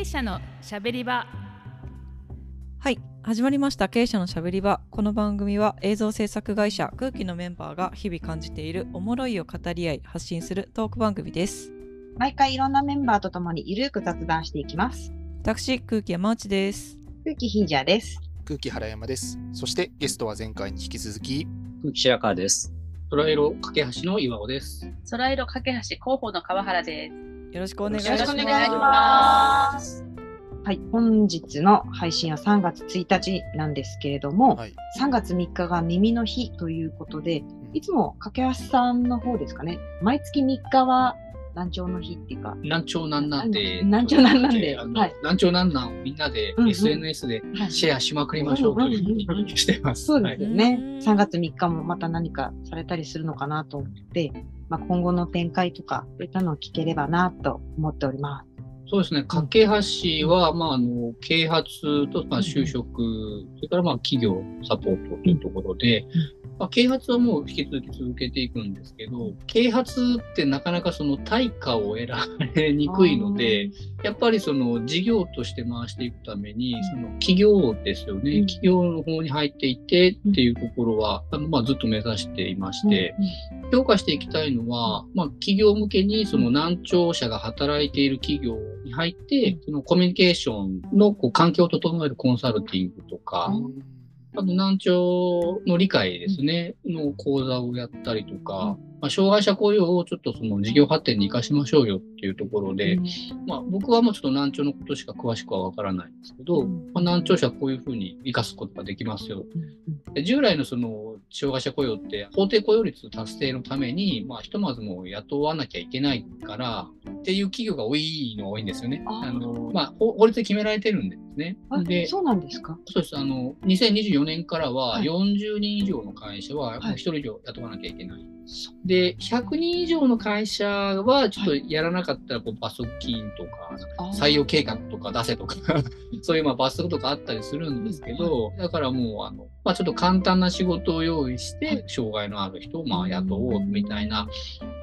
営者のしゃべり場はい始まりました経営者のしゃべり場この番組は映像制作会社空気のメンバーが日々感じているおもろいを語り合い発信するトーク番組です毎回いろんなメンバーとともにゆるく雑談していきます。私空気山内です空気ヒージャーです。空気原山です。そしてゲストは前回に引き続き、空気白川です。空色架け橋の岩尾です。空色架け橋広報の川原ですよろしくお願いしよろしますくお願いします。はい、本日の配信は3月1日なんですけれども、はい、3月3日が耳の日ということで、いつも架橋さんの方ですかね、毎月3日は難聴の日っていうか、難聴なんなんで。難聴なんなんで難聴なんなんをみんなで SNS ではい。シェアしまくりましょうというしてます。そうですよね、うん3月3日もまた何かされたりするのかなと思って、まあ、今後の展開とか、そういったのを聞ければなと思っております。そうですね。架け橋は、まあ、あの、啓発と、まあ、就職、それから、まあ、企業サポートというところで、まあ、啓発はもう引き続き続けていくんですけど、啓発ってなかなかその対価を得られにくいので、やっぱりその事業として回していくために、その企業ですよね、うん。企業の方に入っていってっていうところは、あのまあずっと目指していまして、評価していきたいのは、まあ企業向けにその難聴者が働いている企業に入って、そのコミュニケーションのこう環境を整えるコンサルティングとか、あと難聴の理解ですね、の講座をやったりとか、まあ、障害者雇用をちょっとその事業発展に活かしましょうよっていうところで、まあ、僕はもうちょっと難聴のことしか詳しくはわからないんですけど、うんまあ、難聴者はこういうふうに活かすことができますよ。で従来のその障害者雇用って法定雇用率達成のために、まあ、ひとまずもう雇わなきゃいけないからっていう企業が多いのが多いんですよね。あのまあ、法法律で決められてるんですね。あでそうなんですか？そうです。あの、2024年からははい40人以上の会社ははい1人以上雇わなきゃいけない。で、100人以上の会社はちょっとやらなかったらこう罰則金とか、採用計画とか出せとか、そういうまあ罰則とかあったりするんですけど、だからもうあの、まあちょっと簡単な仕事を用意して、障害のある人をまあ雇おうみたいな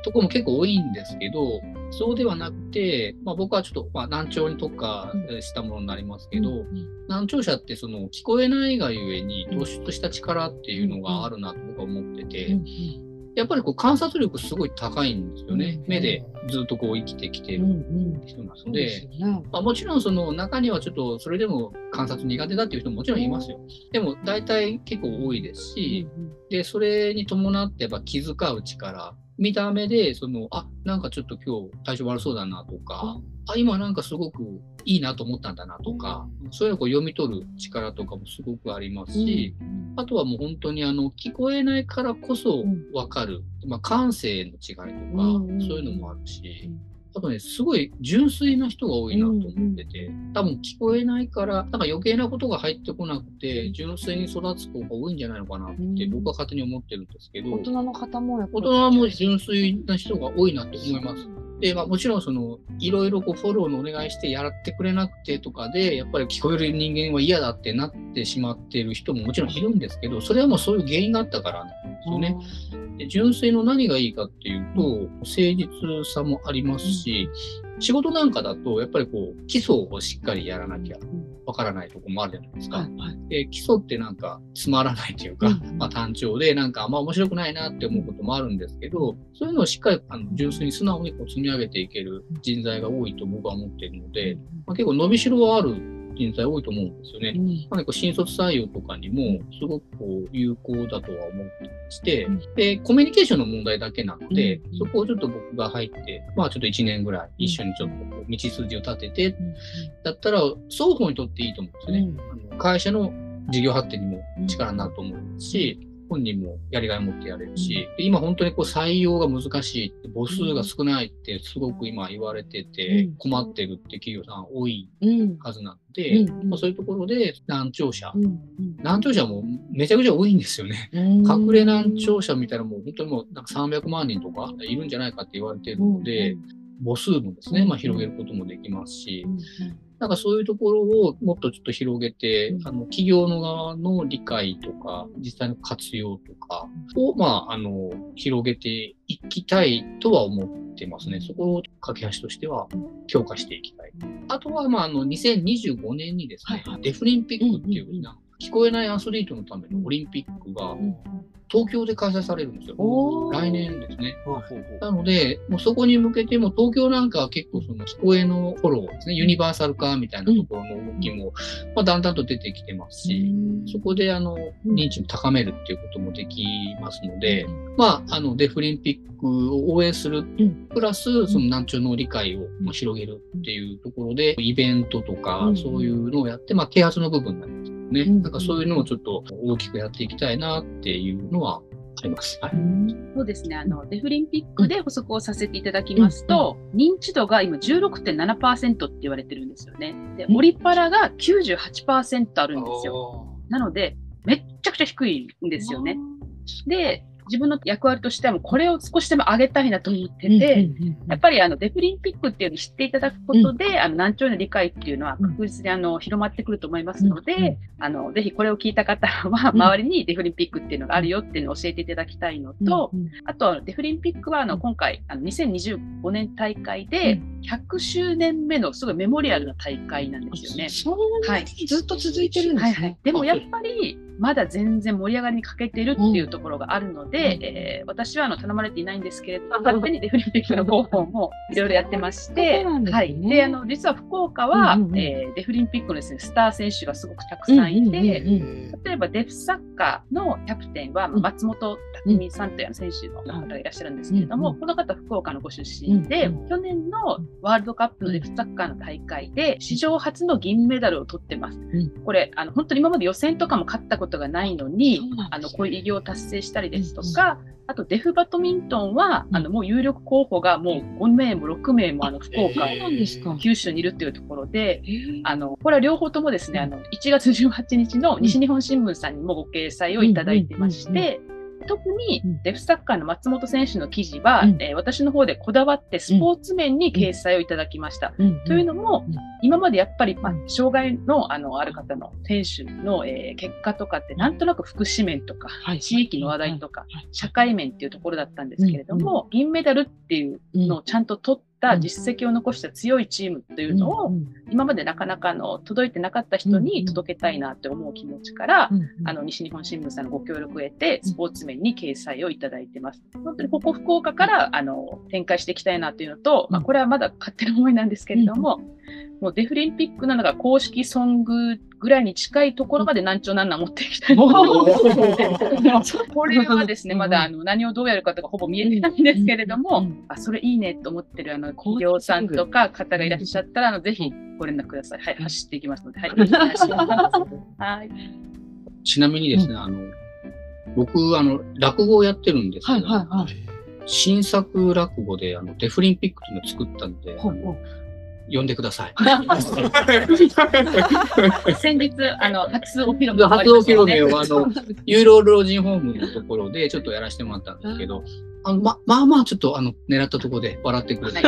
ところも結構多いんですけど、そうではなくて、まあ僕はちょっとまあ難聴に特化したものになりますけど、難聴者ってその聞こえないがゆえに突出した力っていうのがあるなと僕は思ってて、やっぱりこう観察力すごい高いんですよね。うん目でずっとこう生きてきてる人なので、ね。まあ、もちろんその中にはちょっとそれでも観察苦手だっていう人ももちろんいますよ。でも大体結構多いですし、で、それに伴ってやっぱ気遣う力、見た目でその、あ、なんかちょっと今日体調悪そうだなとか、あ、今なんかすごくいいなと思ったんだなとか、そういうのをこう読み取る力とかもすごくありますし、あとはもう本当にあの聞こえないからこそ分かる、まあ、感性の違いとか、そういうのもあるしうん、あとね、すごい純粋な人が多いなと思ってて、多分聞こえないから、なんか余計なことが入ってこなくて、純粋に育つ子が多いんじゃないのかなってうん。僕は勝手に思ってるんですけど、大人の方もやっぱ大り人はもう純粋な人が多いなと思います。で、まあもちろんその、いろいろこうフォローのお願いしてやってくれなくてとかで、やっぱり聞こえる人間は嫌だってなってしまっている人ももちろんいるんですけど、それはもうそういう原因があったからなんですよね。で純粋の何がいいかっていうと、誠実さもありますし、仕事なんかだと、やっぱりこう、基礎をしっかりやらなきゃわからないところもあるじゃないですか。はいはい。で基礎ってなんかつまらないというか、うんまあ単調でなんかあんま面白くないなって思うこともあるんですけど、そういうのをしっかりあの純粋に素直にこう積み上げていける人材が多いと僕は思っているので、まあ、結構伸びしろはある人材多いと思うんですよね。うん。なので新卒採用とかにもすごくこう有効だとは思ってまして、うん。で、コミュニケーションの問題だけなので、うん。そこをちょっと僕が入って、まあちょっと1年ぐらい一緒にちょっとこう道筋を立てて、だったら双方にとっていいと思うんですよね。あの会社の事業発展にも力になると思いますし、本人もやりがいを持ってやれるし、で今本当にこう採用が難しい母数が少ないってすごく今言われててうん。困ってるって企業さん多いうん。はずなので、うん。まあ、そういうところで難聴者、うん。難聴者もめちゃくちゃ多いんですよね。うん。隠れ難聴者みたいなもう本当にもうなんか300万人とかいるんじゃないかって言われているので、母数もですね、まあ、広げることもできますし、なんかそういうところをもっとちょっと広げて、うんあの、企業の側の理解とか、実際の活用とかを、まあ、あの、広げていきたいとは思ってますね。そこを架け橋としては強化していきたい。あとは、まあ、あの、2025年にですね、はいはいデフリンピックっていう、うんうんうん聞こえないアスリートのためのオリンピックがうん東京で開催されるんですよ。来年ですね。なので、もうそこに向けても、東京なんかは結構その聞こえのフォローですね、ユニバーサル化みたいなところの動きも、まあ、だんだんと出てきてますし、そこであのうん。認知を高めるっていうこともできますので、まあ、あのデフリンピックを応援する、ん。プラスその難聴の理解をまあ広げるっていうところで、イベントとかうん。そういうのをやって、まあ、啓発の部分になります。よね。うんなんかそういうのをちょっと大きくやっていきたいなっていうのはあります。はいそうですね。あの、デフリンピックで補足をさせていただきますと、認知度が今16.7%って言われてるんですよね。で、うんオリパラが98%あるんですよ。なので、めっちゃくちゃ低いんですよね。で、自分の役割としてはもうこれを少しでも上げたいなと思ってて、やっぱりあのデフリンピックっていうのを知っていただくことで、あの難聴への理解っていうのは確実にあの広まってくると思いますので、うん。うん。あのぜひこれを聞いた方はうん。周りにデフリンピックっていうのがあるよっていうのを教えていただきたいのと、あとはデフリンピックはあの今回あの2025年大会で100周年目のすごいメモリアルな大会なんですよね。そうはい、ずっと続いてるんですね。でもやっぱりまだ全然盛り上がりに欠けてるっていうところがあるので、うん。えー私はあの頼まれていないんですけれども、勝手にデフリンピックの広報も いろいろやってまして、ね。はい。で、あの、実は福岡は、うんうんうん。えーデフリンピックのですね、スター選手がすごくたくさんいて、うんうんうん例えばデフサッカーのキャプテンは、松本匠さんという選手の方がいらっしゃるんですけれども、うんうんこの方福岡のご出身で、うん去年のワールドカップのデフサッカーの大会で史上初の銀メダルを取ってます。ん。これあの本当に今まで予選とかも勝ったことがないのに、ね。あのこういう偉業を達成したりですとか、あとデフバドミントンは、うん。あのもう有力候補がもう5名も6名もあの福岡、そうなんですか。九州にいるっていうところで、へーあの、これは両方ともですね、あの、1月18日の西日本新聞さんにもご掲載をいただいてましうんうんて、特にうんデフサッカーの松本選手の記事は、うん。えー私の方でこだわってスポーツ面に掲載をいただきました。うん。というのも、うん。今までやっぱり、まあ、障害のあのある方の選手の、えー結果とかって、なんとなく福祉面とか、はい。地域の話題とか、はい。社会面っていうところだったんですけれども、銀メダルっていうのをちゃんと取った実績を残した強いチームというのを、今までなかなかあの届いてなかった人に届けたいなって思う気持ちから、あの西日本新聞さんのご協力を得て、スポーツ面に掲載をいただいてます。本当にここ福岡からあの展開していきたいなというのと、まあ、これはまだ勝手な思いなんですけれども、もうデフリンピックなのが公式ソングぐらいに近いところまで難聴なんな持っていきた これはですね、まだあの何をどうやるかとかほぼ見えてないんですけれども、あそれいいねと思ってるあの企業さんとか方がいらっしゃったら、あのぜひご連絡ください。はい、走っていきますので、はい、お願いします。はい。ちなみにですね、あの、僕、あの、落語をやってるんですけど、はいはいはい。新作落語で、あの、デフリンピックっていうのを作ったんで、ほうほう呼んでください。先日、あの、初お披露目があり 初お披露目を、あの、ユーロ老人ホームのところでちょっとやらせてもらったんですけど、あの、ま、まあまあちょっとあの、狙ったところで笑ってくれて。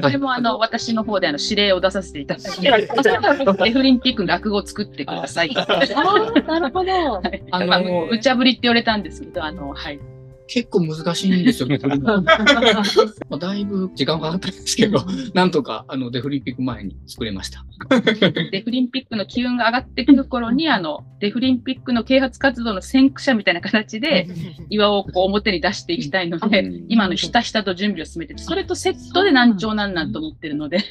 これもあの、私の方であの、指令を出させていただいて、デフリンピックの落語を作ってください。あーなるほど。はいあのまあもう、無茶ぶりって言われたんですけど、あの、はい。結構難しいんですよね。まあ、だいぶ時間かかったんですけど、なんとかあのデフリンピック前に作れました。デフリンピックの機運が上がってくる頃に、あの、デフリンピックの啓発活動の先駆者みたいな形で、岩をこう表に出していきたいので、うん。今のひたひたと準備を進めてて、それとセットで難聴なんなんと思ってるので、はい、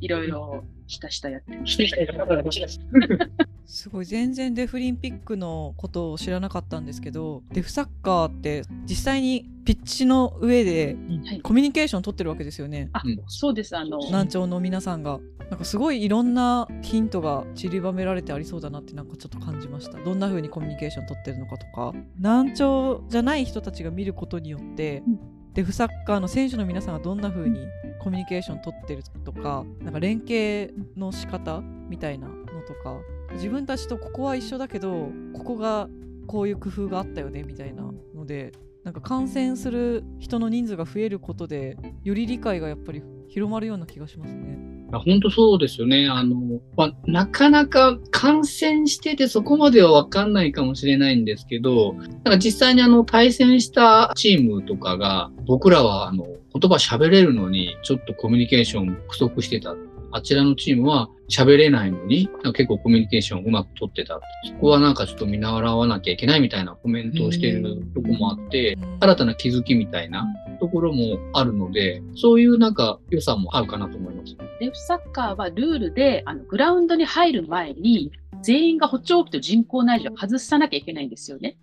いろいろひたひたやってます。すごい。全然デフリンピックのことを知らなかったんですけどデフサッカーって実際にピッチの上ではい。コミュニケーション取ってるわけですよね。あうん、そうです。あの、難聴の皆さんが。なんかすごいいろんなヒントが散りばめられてありそうだなってなんかちょっと感じました。どんな風にコミュニケーション取ってるのかとか。難聴じゃない人たちが見ることによって、うんデフサッカーの選手の皆さんがどんな風にコミュニケーション取ってるとかなんか連携の仕方みたいなのとか自分たちとここは一緒だけどここがこういう工夫があったよねみたいなのでなんか感染する人の人数が増えることでより理解がやっぱり広まるような気がしますね。本当そうですよね。あの、まあ、なかなか感染しててそこまではわかんないかもしれないんですけど、なんか実際にあの対戦したチームとかが、僕らはあの言葉喋れるのにちょっとコミュニケーション不足してた。あちらのチームは喋れないのに、結構コミュニケーションをうまく取ってた。そこはなんかちょっと見習わなきゃいけないみたいなコメントをしているとこもあって、新たな気づきみたいなところもあるので、そういうなんか良さもあるかなと思います。デフサッカーはルールで、あの、グラウンドに入る前に、全員が補聴器と人工内耳を外さなきゃいけないんですよね。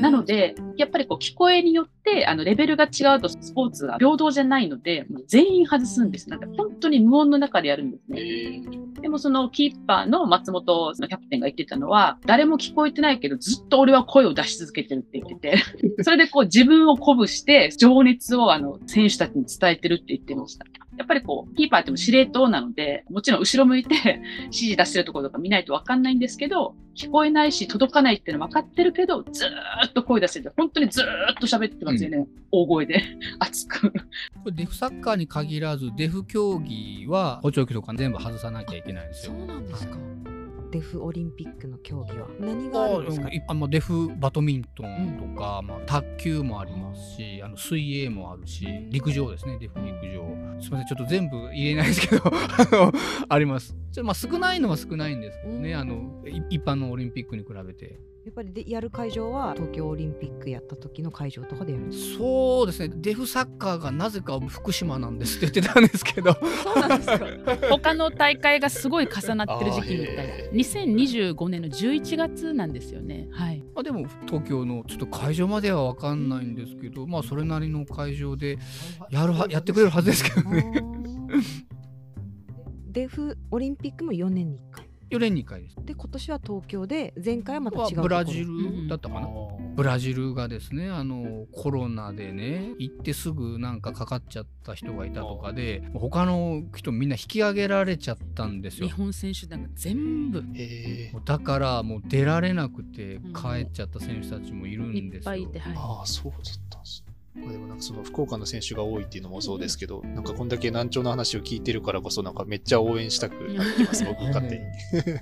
なので、やっぱりこう聞こえによって、あの、レベルが違うとスポーツが平等じゃないので、全員外すんです。なんか本当に無音の中でやるんですね。でもそのキーパーの松本のキャプテンが言ってたのは、誰も聞こえてないけど、ずっと俺は声を出し続けてるって言ってて、それでこう自分を鼓舞して、情熱をあの、選手たちに伝えてるって言ってました。やっぱりこう、キーパーっても司令塔なので、もちろん後ろ向いて 指示出してるところとか見ないとわかんないんですけど、聞こえないし届かないっていうの分かってるけど、ずーっと声出してて、本当にずーっと喋ってますよね。うん、大声で、熱く。これデフサッカーに限らず、デフ競技は補聴器とか全部外さなきゃいけないんですよ。そうなんですか。はい。デフオリンピックの競技は。何があるんですか？あ、まあ、デフバドミントンとか、うん、まあ、卓球もありますしあの水泳もあるし陸上ですねデフ陸上。すみませんちょっと全部入れないですけど あります。ちょまあ少ないのは少ないんですけどね、うん、あの一般のオリンピックに比べてやっぱりでやる会場は東京オリンピックやった時の会場とかでやるそうですね。デフサッカーがなぜか福島なんですって言ってたんですけど。そうなんですか。他の大会がすごい重なってる時期みたい2025年の11月なんですよね。はい。あでも東京のちょっと会場までは分かんないんですけどまあそれなりの会場でやるはやってくれるはずですけどね。デフオリンピックも4年に1回4年に1回です。で今年は東京で前回はまた違うブラジルだったかな、うん、ブラジルがですねあのコロナでね行ってすぐなんかかかっちゃった人がいたとかで他の人みんな引き上げられちゃったんですよ。日本選手団が全部。だからもう出られなくて帰っちゃった選手たちもいるんですよ、うん、いっぱいいて、はい、ああそうだったんですまあ、でもなんかその福岡の選手が多いっていうのもそうですけど、なんかこんだけ難聴の話を聞いてるからこそ、なんかめっちゃ応援したくなってます、僕勝手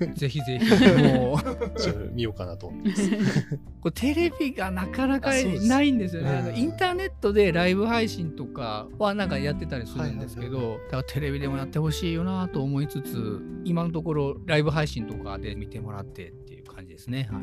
に。ぜひぜひ、もう。見ようかなと思ってます。これテレビがなかなかないんですよね。あのインターネットでライブ配信とかはなんかやってたりするんですけど、だからテレビでもやってほしいよなと思いつつ、今のところライブ配信とかで見てもらってっですね。はい、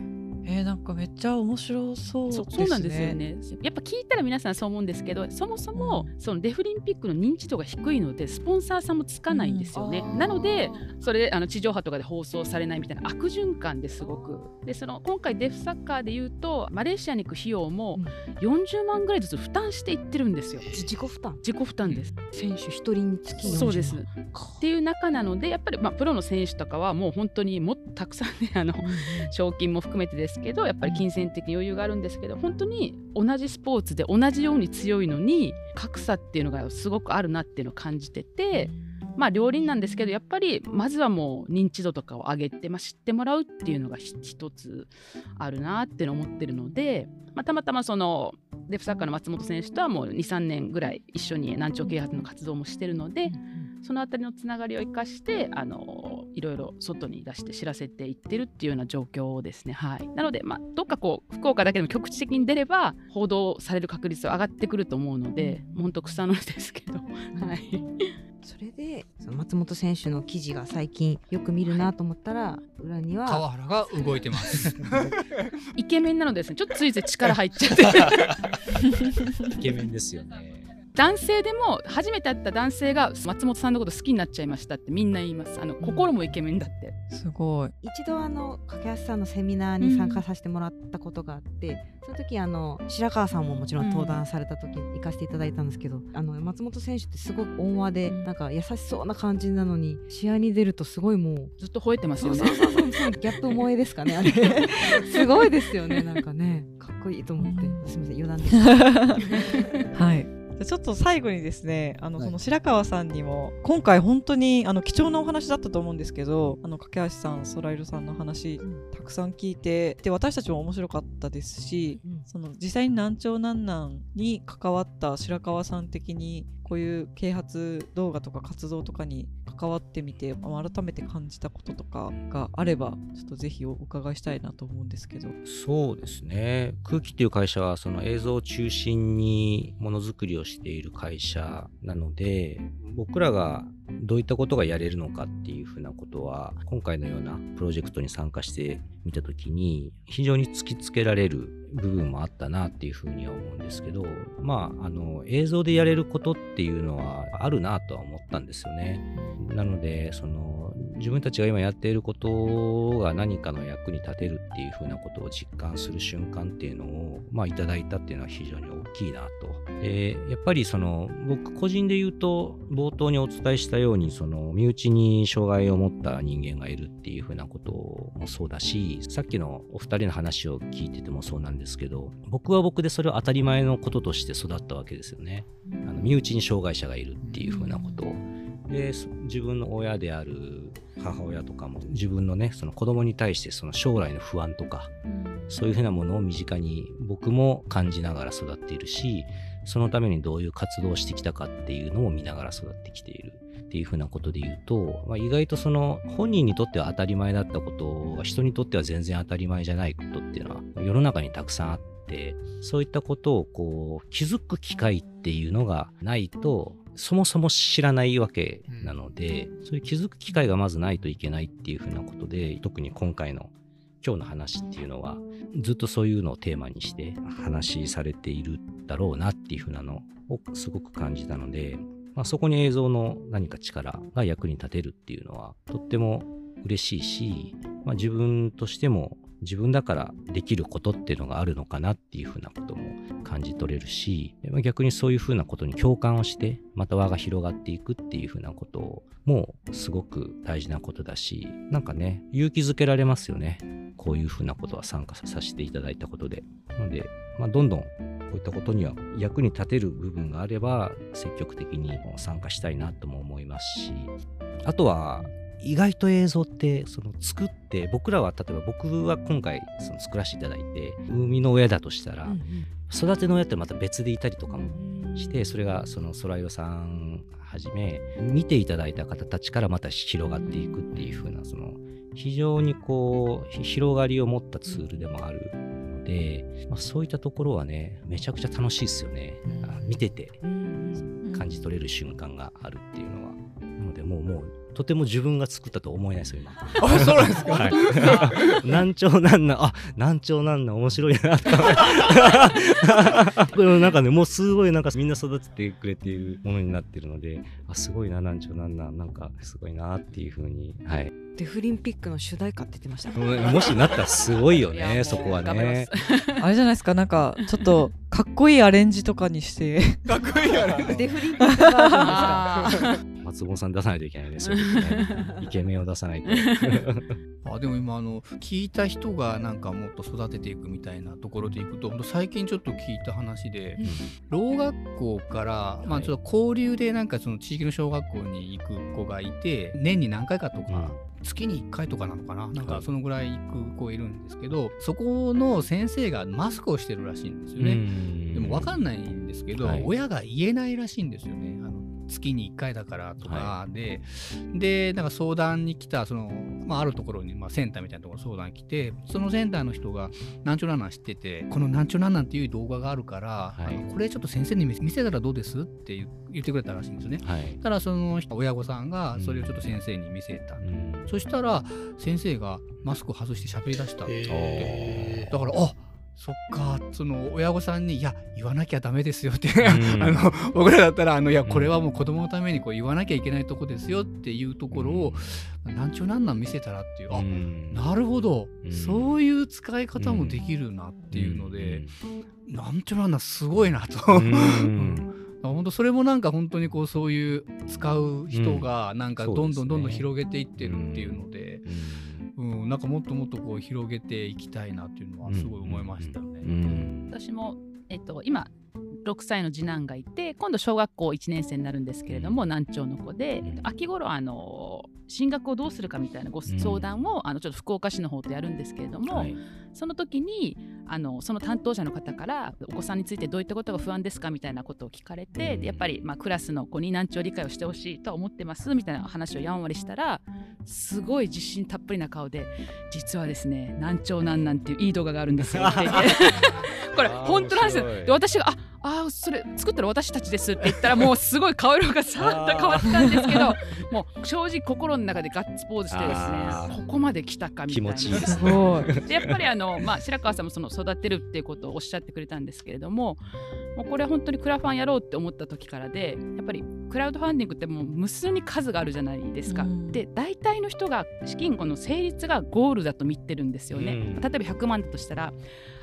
えー、なんかめっちゃ面白そうですね。そうなんですよね。やっぱ聞いたら皆さんそう思うんですけどそもそもそのデフリンピックの認知度が低いのでスポンサーさんもつかないんですよね、うん、なのでそれあの地上波とかで放送されないみたいな悪循環ですごく。でその今回デフサッカーでいうとマレーシアに行く費用も40万ぐらいずつ負担していってるんですよ。自己負担。自己負担です。選手1人につきそうです。っていう中なのでやっぱりまあプロの選手とかはもう本当にもっとたくさんねあの、賞金も含めてですけどやっぱり金銭的に余裕があるんですけど本当に同じスポーツで同じように強いのに格差っていうのがすごくあるなっていうのを感じてて。まあ両輪なんですけどやっぱりまずはもう認知度とかを上げて、まあ、知ってもらうっていうのが一つあるなっていうのを思ってるので、まあ、たまたまそのデフサッカーの松本選手とはもう23年ぐらい一緒に難聴啓発の活動もしてるので、その辺りのつながりを生かしてあのいろいろ外に出して知らせていってるっていうような状況ですね。はい、なので、まあ、どっかこう福岡だけでも局地的に出れば報道される確率は上がってくると思うので本当草の根ですけど。はい。それでその松本選手の記事が最近よく見るなと思ったら、はい、裏には川原が動いてます。イケメンなのですね。ちょっとついつい力入っちゃって。イケメンですよね男性でも初めて会った男性が松本さんのこと好きになっちゃいましたってみんな言います。あの心もイケメンだって、すごい。一度あの掛橋さんのセミナーに参加させてもらったことがあって、うん、その時あの白川さんももちろん登壇された時に行かせていただいたんですけど、うん、あの松本選手ってすごく温和で、うん、なんか優しそうな感じなのに試合に出るとすごいもうずっと吠えてますよねギャップ萌えですかねあれ。すごいですよねなんかね。かっこいいと思って。すみません余談です はいちょっと最後にですねあの、その白川さんにも今回本当にあの貴重なお話だったと思うんですけどあの架橋さんソライルさんの話、うん、たくさん聞いてで私たちも面白かったですし、うん、その実際に難聴難難に関わった白川さん的にこういう啓発動画とか活動とかに関わってみて改めて感じたこととかがあればちょっとぜひお伺いしたいなと思うんですけど。そうですね。空気っていう会社はその映像を中心にものづくりをしている会社なので僕らがどういったことがやれるのかっていうふうなことは今回のようなプロジェクトに参加してみた時に非常に突きつけられる部分もあったなっていうふうには思うんですけどまああの映像でやれることっていうのはあるなとは思ったんですよね。なのでその自分たちが今やっていることが何かの役に立てるっていうふうなことを実感する瞬間っていうのをまあいただいたっていうのは非常に大きいなと。でやっぱりその僕個人で言うと冒頭にお伝えしたようにその身内に障害を持った人間がいるっていうふうなこともそうだしさっきのお二人の話を聞いててもそうなんですけど僕は僕でそれを当たり前のこととして育ったわけですよね。あの身内に障害者がいるっていうふうなことを。で自分の親である母親とかも自分のねその子供に対してその将来の不安とか、そういうふうなものを身近に僕も感じながら育っているしそのためにどういう活動をしてきたかっていうのも見ながら育ってきているっていうふうなことで言うと、まあ、意外とその本人にとっては当たり前だったことが人にとっては全然当たり前じゃないことっていうのは世の中にたくさんあってそういったことをこう気づく機会っていうのがないとそもそも知らないわけなので、うん、そういう気づく機会がまずないといけないっていうふうなことで特に今回の今日の話っていうのはずっとそういうのをテーマにして話されているだろうなっていうふうなのをすごく感じたので、まあ、そこに映像の何か力が役に立てるっていうのはとっても嬉しいし、まあ、自分としても自分だからできることっていうのがあるのかなっていうふうなことも感じ取れるし逆にそういうふうなことに共感をしてまた輪が広がっていくっていうふうなこともすごく大事なことだしなんかね勇気づけられますよね。こういうふうなことは参加させていただいたことで。なので、まあ、どんどんこういったことには役に立てる部分があれば積極的に参加したいなとも思いますしあとは意外と映像ってその作って僕らは例えば僕は今回その作らせていただいて海の親だとしたら、育ての親ってまた別でいたりとかもしてそれがその空色さんはじめ見ていただいた方たちからまた広がっていくっていう風なその非常にこう広がりを持ったツールでもあるので、まあ、そういったところはねめちゃくちゃ楽しいですよね、見てて感じ取れる瞬間があるっていうのは。なのでもうもうとても自分が作ったと思えないですよ今。あそうなんですか？はい、難聴なんなあ難聴なんな面白いな。これなんかねもうすごいなんかみんな育ててくれているものになってるのであすごいな難聴なんななんかすごいなっていうふうにはい。デフリンピックの主題歌って言ってました、もしなったらすごいよねそこはねあれじゃないですかなんかちょっとかっこいいアレンジとかにして かっこいいアレンジデフリンピックバージョンですか？松本さん出さないといけないねそういうね。イケメンを出さないと。あでも今あの聞いた人がなんかもっと育てていくみたいなところでいくと最近ちょっと聞いた話で、うん、ろう学校から、まあ、ちょっと交流でなんかその地域の小学校に行く子がいて年に何回かとか、月に1回とかなのかな？なんかそのぐらい行く子いるんですけど、そこの先生がマスクをしてるらしいんですよね。でも分かんないんですけど、はい、親が言えないらしいんですよね。あの月に1回だからとかで、はい、でなんか相談に来たその、まあ、あるところに、まあ、センターみたいなところ相談来てそのセンターの人がなんちょなんなん知っててこのなんちょなんなんっていう動画があるから、はい、あのこれちょっと先生に見せたらどうですって言ってくれたらしいんですよね。はい、ただその親御さんがそれをちょっと先生に見せた、うん、そしたら先生がマスクを外して喋り出したって、だからあそっかその親御さんに「いや言わなきゃダメですよ」って あの僕らだったらあの「いやこれはもう子供のためにこう言わなきゃいけないとこですよ」っていうところを何ちゅうなんなん見せたらっていうあなるほど。そういう使い方もできるなっていうのでなんちゅうなんなんすごいなと。本当それもなんか本当にこうそういう使う人がなんかどんどんどんどん広げていってるっていうので。うんうん、なんかもっともっとこう広げていきたいなっていうのはすごい思いましたね。私も、えっと、今6歳の次男がいて今度小学校1年生になるんですけれども、南朝の子で、えっと、秋頃あの進学をどうするかみたいなご相談を、うん、あのちょっと福岡市の方とやるんですけれども、はい、その時にあのその担当者の方からお子さんについてどういったことが不安ですかみたいなことを聞かれて、うん、やっぱり、まあ、クラスの子に難聴理解をしてほしいと思ってますみたいな話をやんわりしたらすごい自信たっぷりな顔で実はですね難聴なんなんていういい動画があるんですよって。言ってこれ本当なんですよ。で私がああそれ作ったら私たちですって言ったらもうすごい顔色がさっと変わったんですけどもう正直心の中でガッツポーズしてですねここまで来たかみたいな。気持ちいいですでやっぱりあの、まあ、白川さんもその育てるっていうことをおっしゃってくれたんですけれどももうこれは本当にクラファンやろうって思った時からでやっぱりクラウドファンディングってもう無数に数があるじゃないですか。で大体の人が資金庫の成立がゴールだと見てるんですよね。例えば100万だとしたら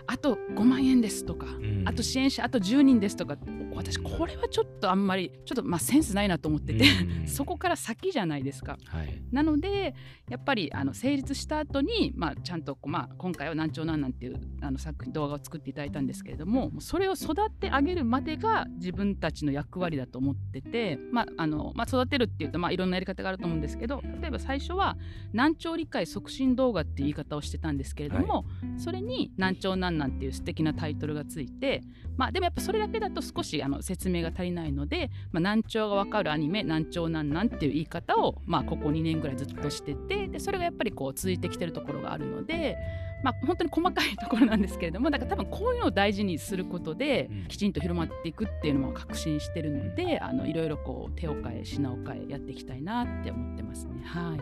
あと5万円ですとか、うん、あと支援者あと10人ですとか私これはちょっとあんまりちょっとまあセンスないなと思ってて、うん、そこから先じゃないですか。はい、なのでやっぱりあの成立した後にまあちゃんとまあ今回は「難聴なんなん」ていうあの作品動画を作っていただいたんですけれどもそれを育て上げるまでが自分たちの役割だと思ってて、まああのまあ、育てるっていうとまあいろんなやり方があると思うんですけど例えば最初は難聴理解促進動画っていう言い方をしてたんですけれども、はい、それに難聴なんなんっていう素敵なタイトルがついて、まあ、でもやっぱそれだけだと少しあの説明が足りないので、まあ、難聴が分かるアニメ「難聴なんなん」っていう言い方を、まあ、ここ2年ぐらいずっとしててでそれがやっぱりこう続いてきてるところがあるので。まあ、本当に細かいところなんですけれどもだから多分こういうのを大事にすることできちんと広まっていくっていうのも確信してるのであのいろいろこう手を変え品を変えやっていきたいなって思ってますね。は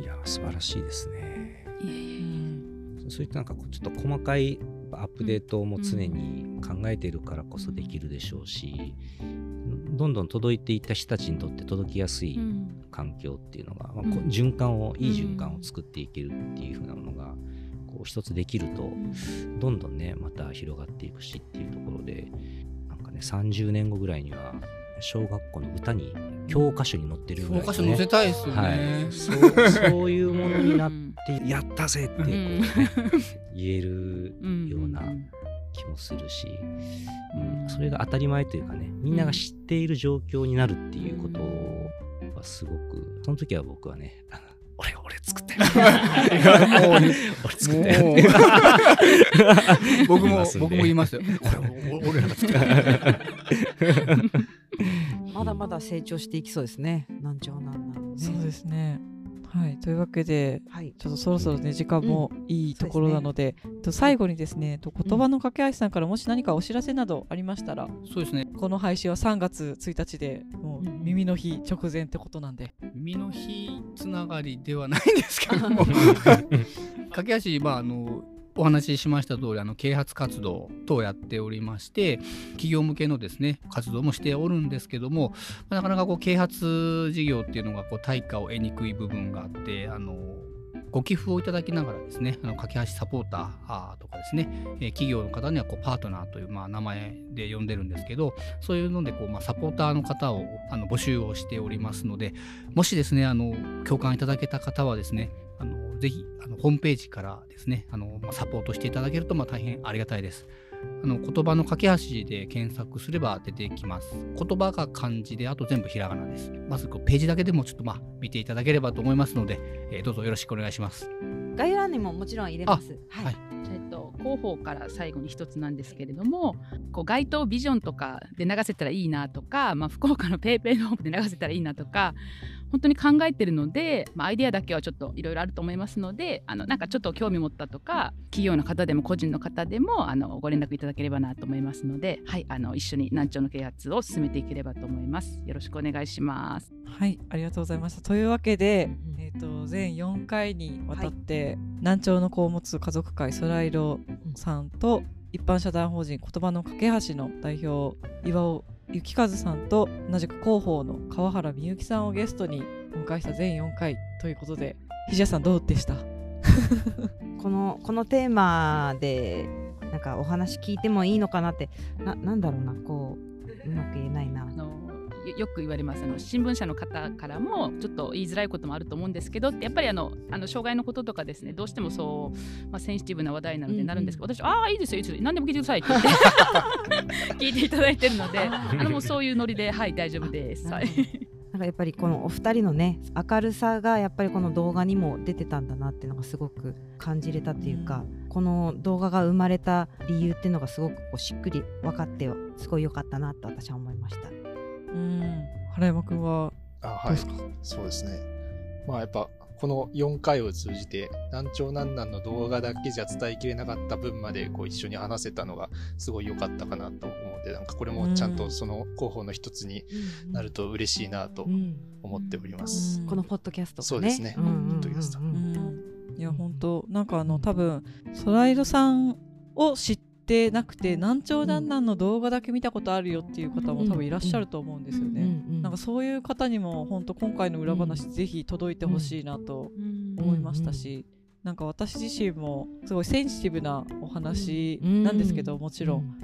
い、いや素晴らしいですね。いえいえそういったなんかちょっと細かいアップデートも常に考えているからこそできるでしょうし、どんどん届いていった人たちにとって届きやすい環境っていうのが、まあ、循環をいい循環を作っていけるっていうふうなものがこう一つできるとどんどんねまた広がっていくしっていうところでなんかね30年後ぐらいには小学校の歌に教科書に載ってるぐらい、ね、教科書載せたいですよね、はい、そうそういうものになってやったぜってこう、ね、言えるような気もするし、うん、それが当たり前というかねみんなが知っている状況になるっていうことはすごくその時は僕はね 俺俺作ったよ 俺作ったよ僕も僕も言いますよ。俺俺らが作った まだまだ成長していきそうですね。なんちゃなんなん、ね、そうですね。はい、というわけで、はい、ちょっとそろそろね時間もいいところなのでうんでね、と最後にですねと言葉の架け橋さんからもし何かお知らせなどありましたら、そうですね。この配信は3月1日でもう耳の日直前ってことなんで、耳の日つながりではないんですけども。架け橋まああのお話ししました通りあり啓発活動等をやっておりまして企業向けのですね活動もしておるんですけどもなかなかこう啓発事業っていうのがこう対価を得にくい部分があってあのご寄付をいただきながらですね、あの架け橋サポーターとかですね、え、企業の方にはこうパートナーという、まあ、名前で呼んでるんですけど、そういうのでこう、まあ、サポーターの方をあの募集をしておりますので、もしですね、あの共感いただけた方はですね、あのぜひあのホームページからですねあの、まあ、サポートしていただけると、まあ、大変ありがたいです。あの言葉の架け橋で検索すれば出てきます。言葉が漢字で、あと全部ひらがなです。まずこうページだけでもちょっとまあ見ていただければと思いますので、えー、どうぞよろしくお願いします。概要欄にももちろん入れます。はい、はいえっと、広報から最後に一つなんですけれどもこう街頭ビジョンとかで流せたらいいなとか、まあ、福岡の PayPay のホームで流せたらいいなとか本当に考えてるので、まあ、アイデアだけはちょっといろいろあると思いますのであのなんかちょっと興味持ったとか企業の方でも個人の方でもあのご連絡いただければなと思いますので、はい、あの一緒に難聴の啓発を進めていければと思います。よろしくお願いします。はいありがとうございましたというわけで、えーと、全4回にわたって、はい、難聴の子を持つ家族会そらいろさんと一般社団法人言葉の架け橋の代表岩尾幸和さんと同じく広報の川原美幸さんをゲストにお迎えした全4回ということでひじやさんどうでした？このこのテーマでなんかお話聞いてもいいのかなってななんだろうなこううまく言えないな。よく言われます。あの新聞社の方からもちょっと言いづらいこともあると思うんですけどってやっぱりあのあの障害のこととかですねどうしてもそう、まあ、センシティブな話題なのでなるんですけど、私ああいいですよいいですよ。何でも聞いてくださいって 聞いていただいてるのであのもうそういうノリではい大丈夫です。はい。なんかやっぱりこのお二人のね明るさがやっぱりこの動画にも出てたんだなっていうのがすごく感じれたっていうか、うん、この動画が生まれた理由っていうのがすごくこうしっくり分かってすごい良かったなと私は思いました。うん。原山君はあはい。そうですね。まあやっぱこの4回を通じて、難聴難難の動画だけじゃ伝えきれなかった分までこう一緒に話せたのがすごい良かったかなと思うので、なんかこれもちゃんとその候補の一つになると嬉しいなと思っております。このポッドキャスト、ね、そうですね。ポッドキャスト。いや本当なんかあの多分ソライドさんを知ってなくて難聴難難の動画だけ見たことあるよっていう方も多分いらっしゃると思うんですよね。なんかそういう方にも本当今回の裏話ぜひ届いてほしいなと思いましたし。なんか私自身もすごいセンシティブなお話なんですけどもちろん。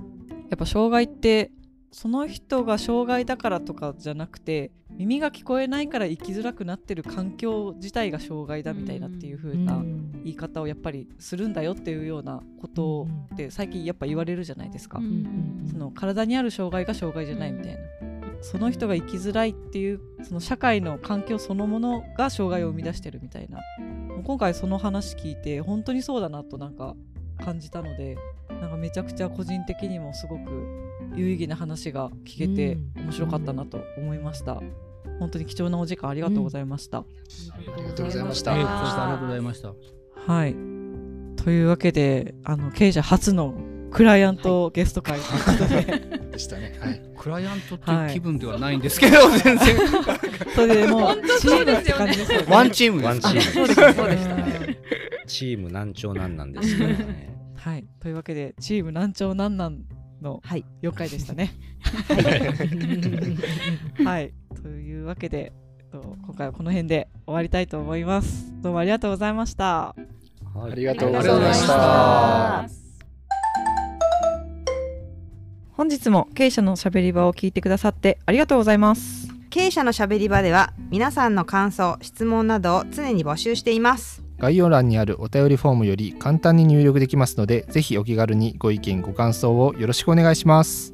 やっぱ障害ってその人が障害だからとかじゃなくて耳が聞こえないから生きづらくなってる環境自体が障害だみたいなっていう風な言い方をやっぱりするんだよっていうようなことって最近やっぱ言われるじゃないですか。その体にある障害が障害じゃないみたいな。その人が生きづらいっていうその社会の環境そのものが障害を生み出してるみたいな今回その話聞いて本当にそうだなとなんか感じたのでなんかめちゃくちゃ個人的にもすごく有意義な話が聞けて面白かったなと思いました。本当に貴重なお時間ありがとうございました。ありがとうございました。ありがとうございました。はい。というわけで、あの経営者初のクライアントゲスト会ということで、でしたね。はい。クライアントっていう気分ではないんですけど、はい、全然。それでもうチームって感じですよね。ワンチームワンチーム。そうですそうでしたね。チーム難聴なんなんですけどね。はい。というわけでチーム難聴なんなんの4回でしたね。はい。というわけで、今回はこの辺で終わりたいと思います。どうもありがとうございました。はい、ありがとうございました。本日も経営者のしゃべり場を聞いてくださってありがとうございます。経営者のしゃべり場では皆さんの感想、質問などを常に募集しています。概要欄にあるお便りフォームより簡単に入力できますので、ぜひお気軽にご意見ご感想をよろしくお願いします。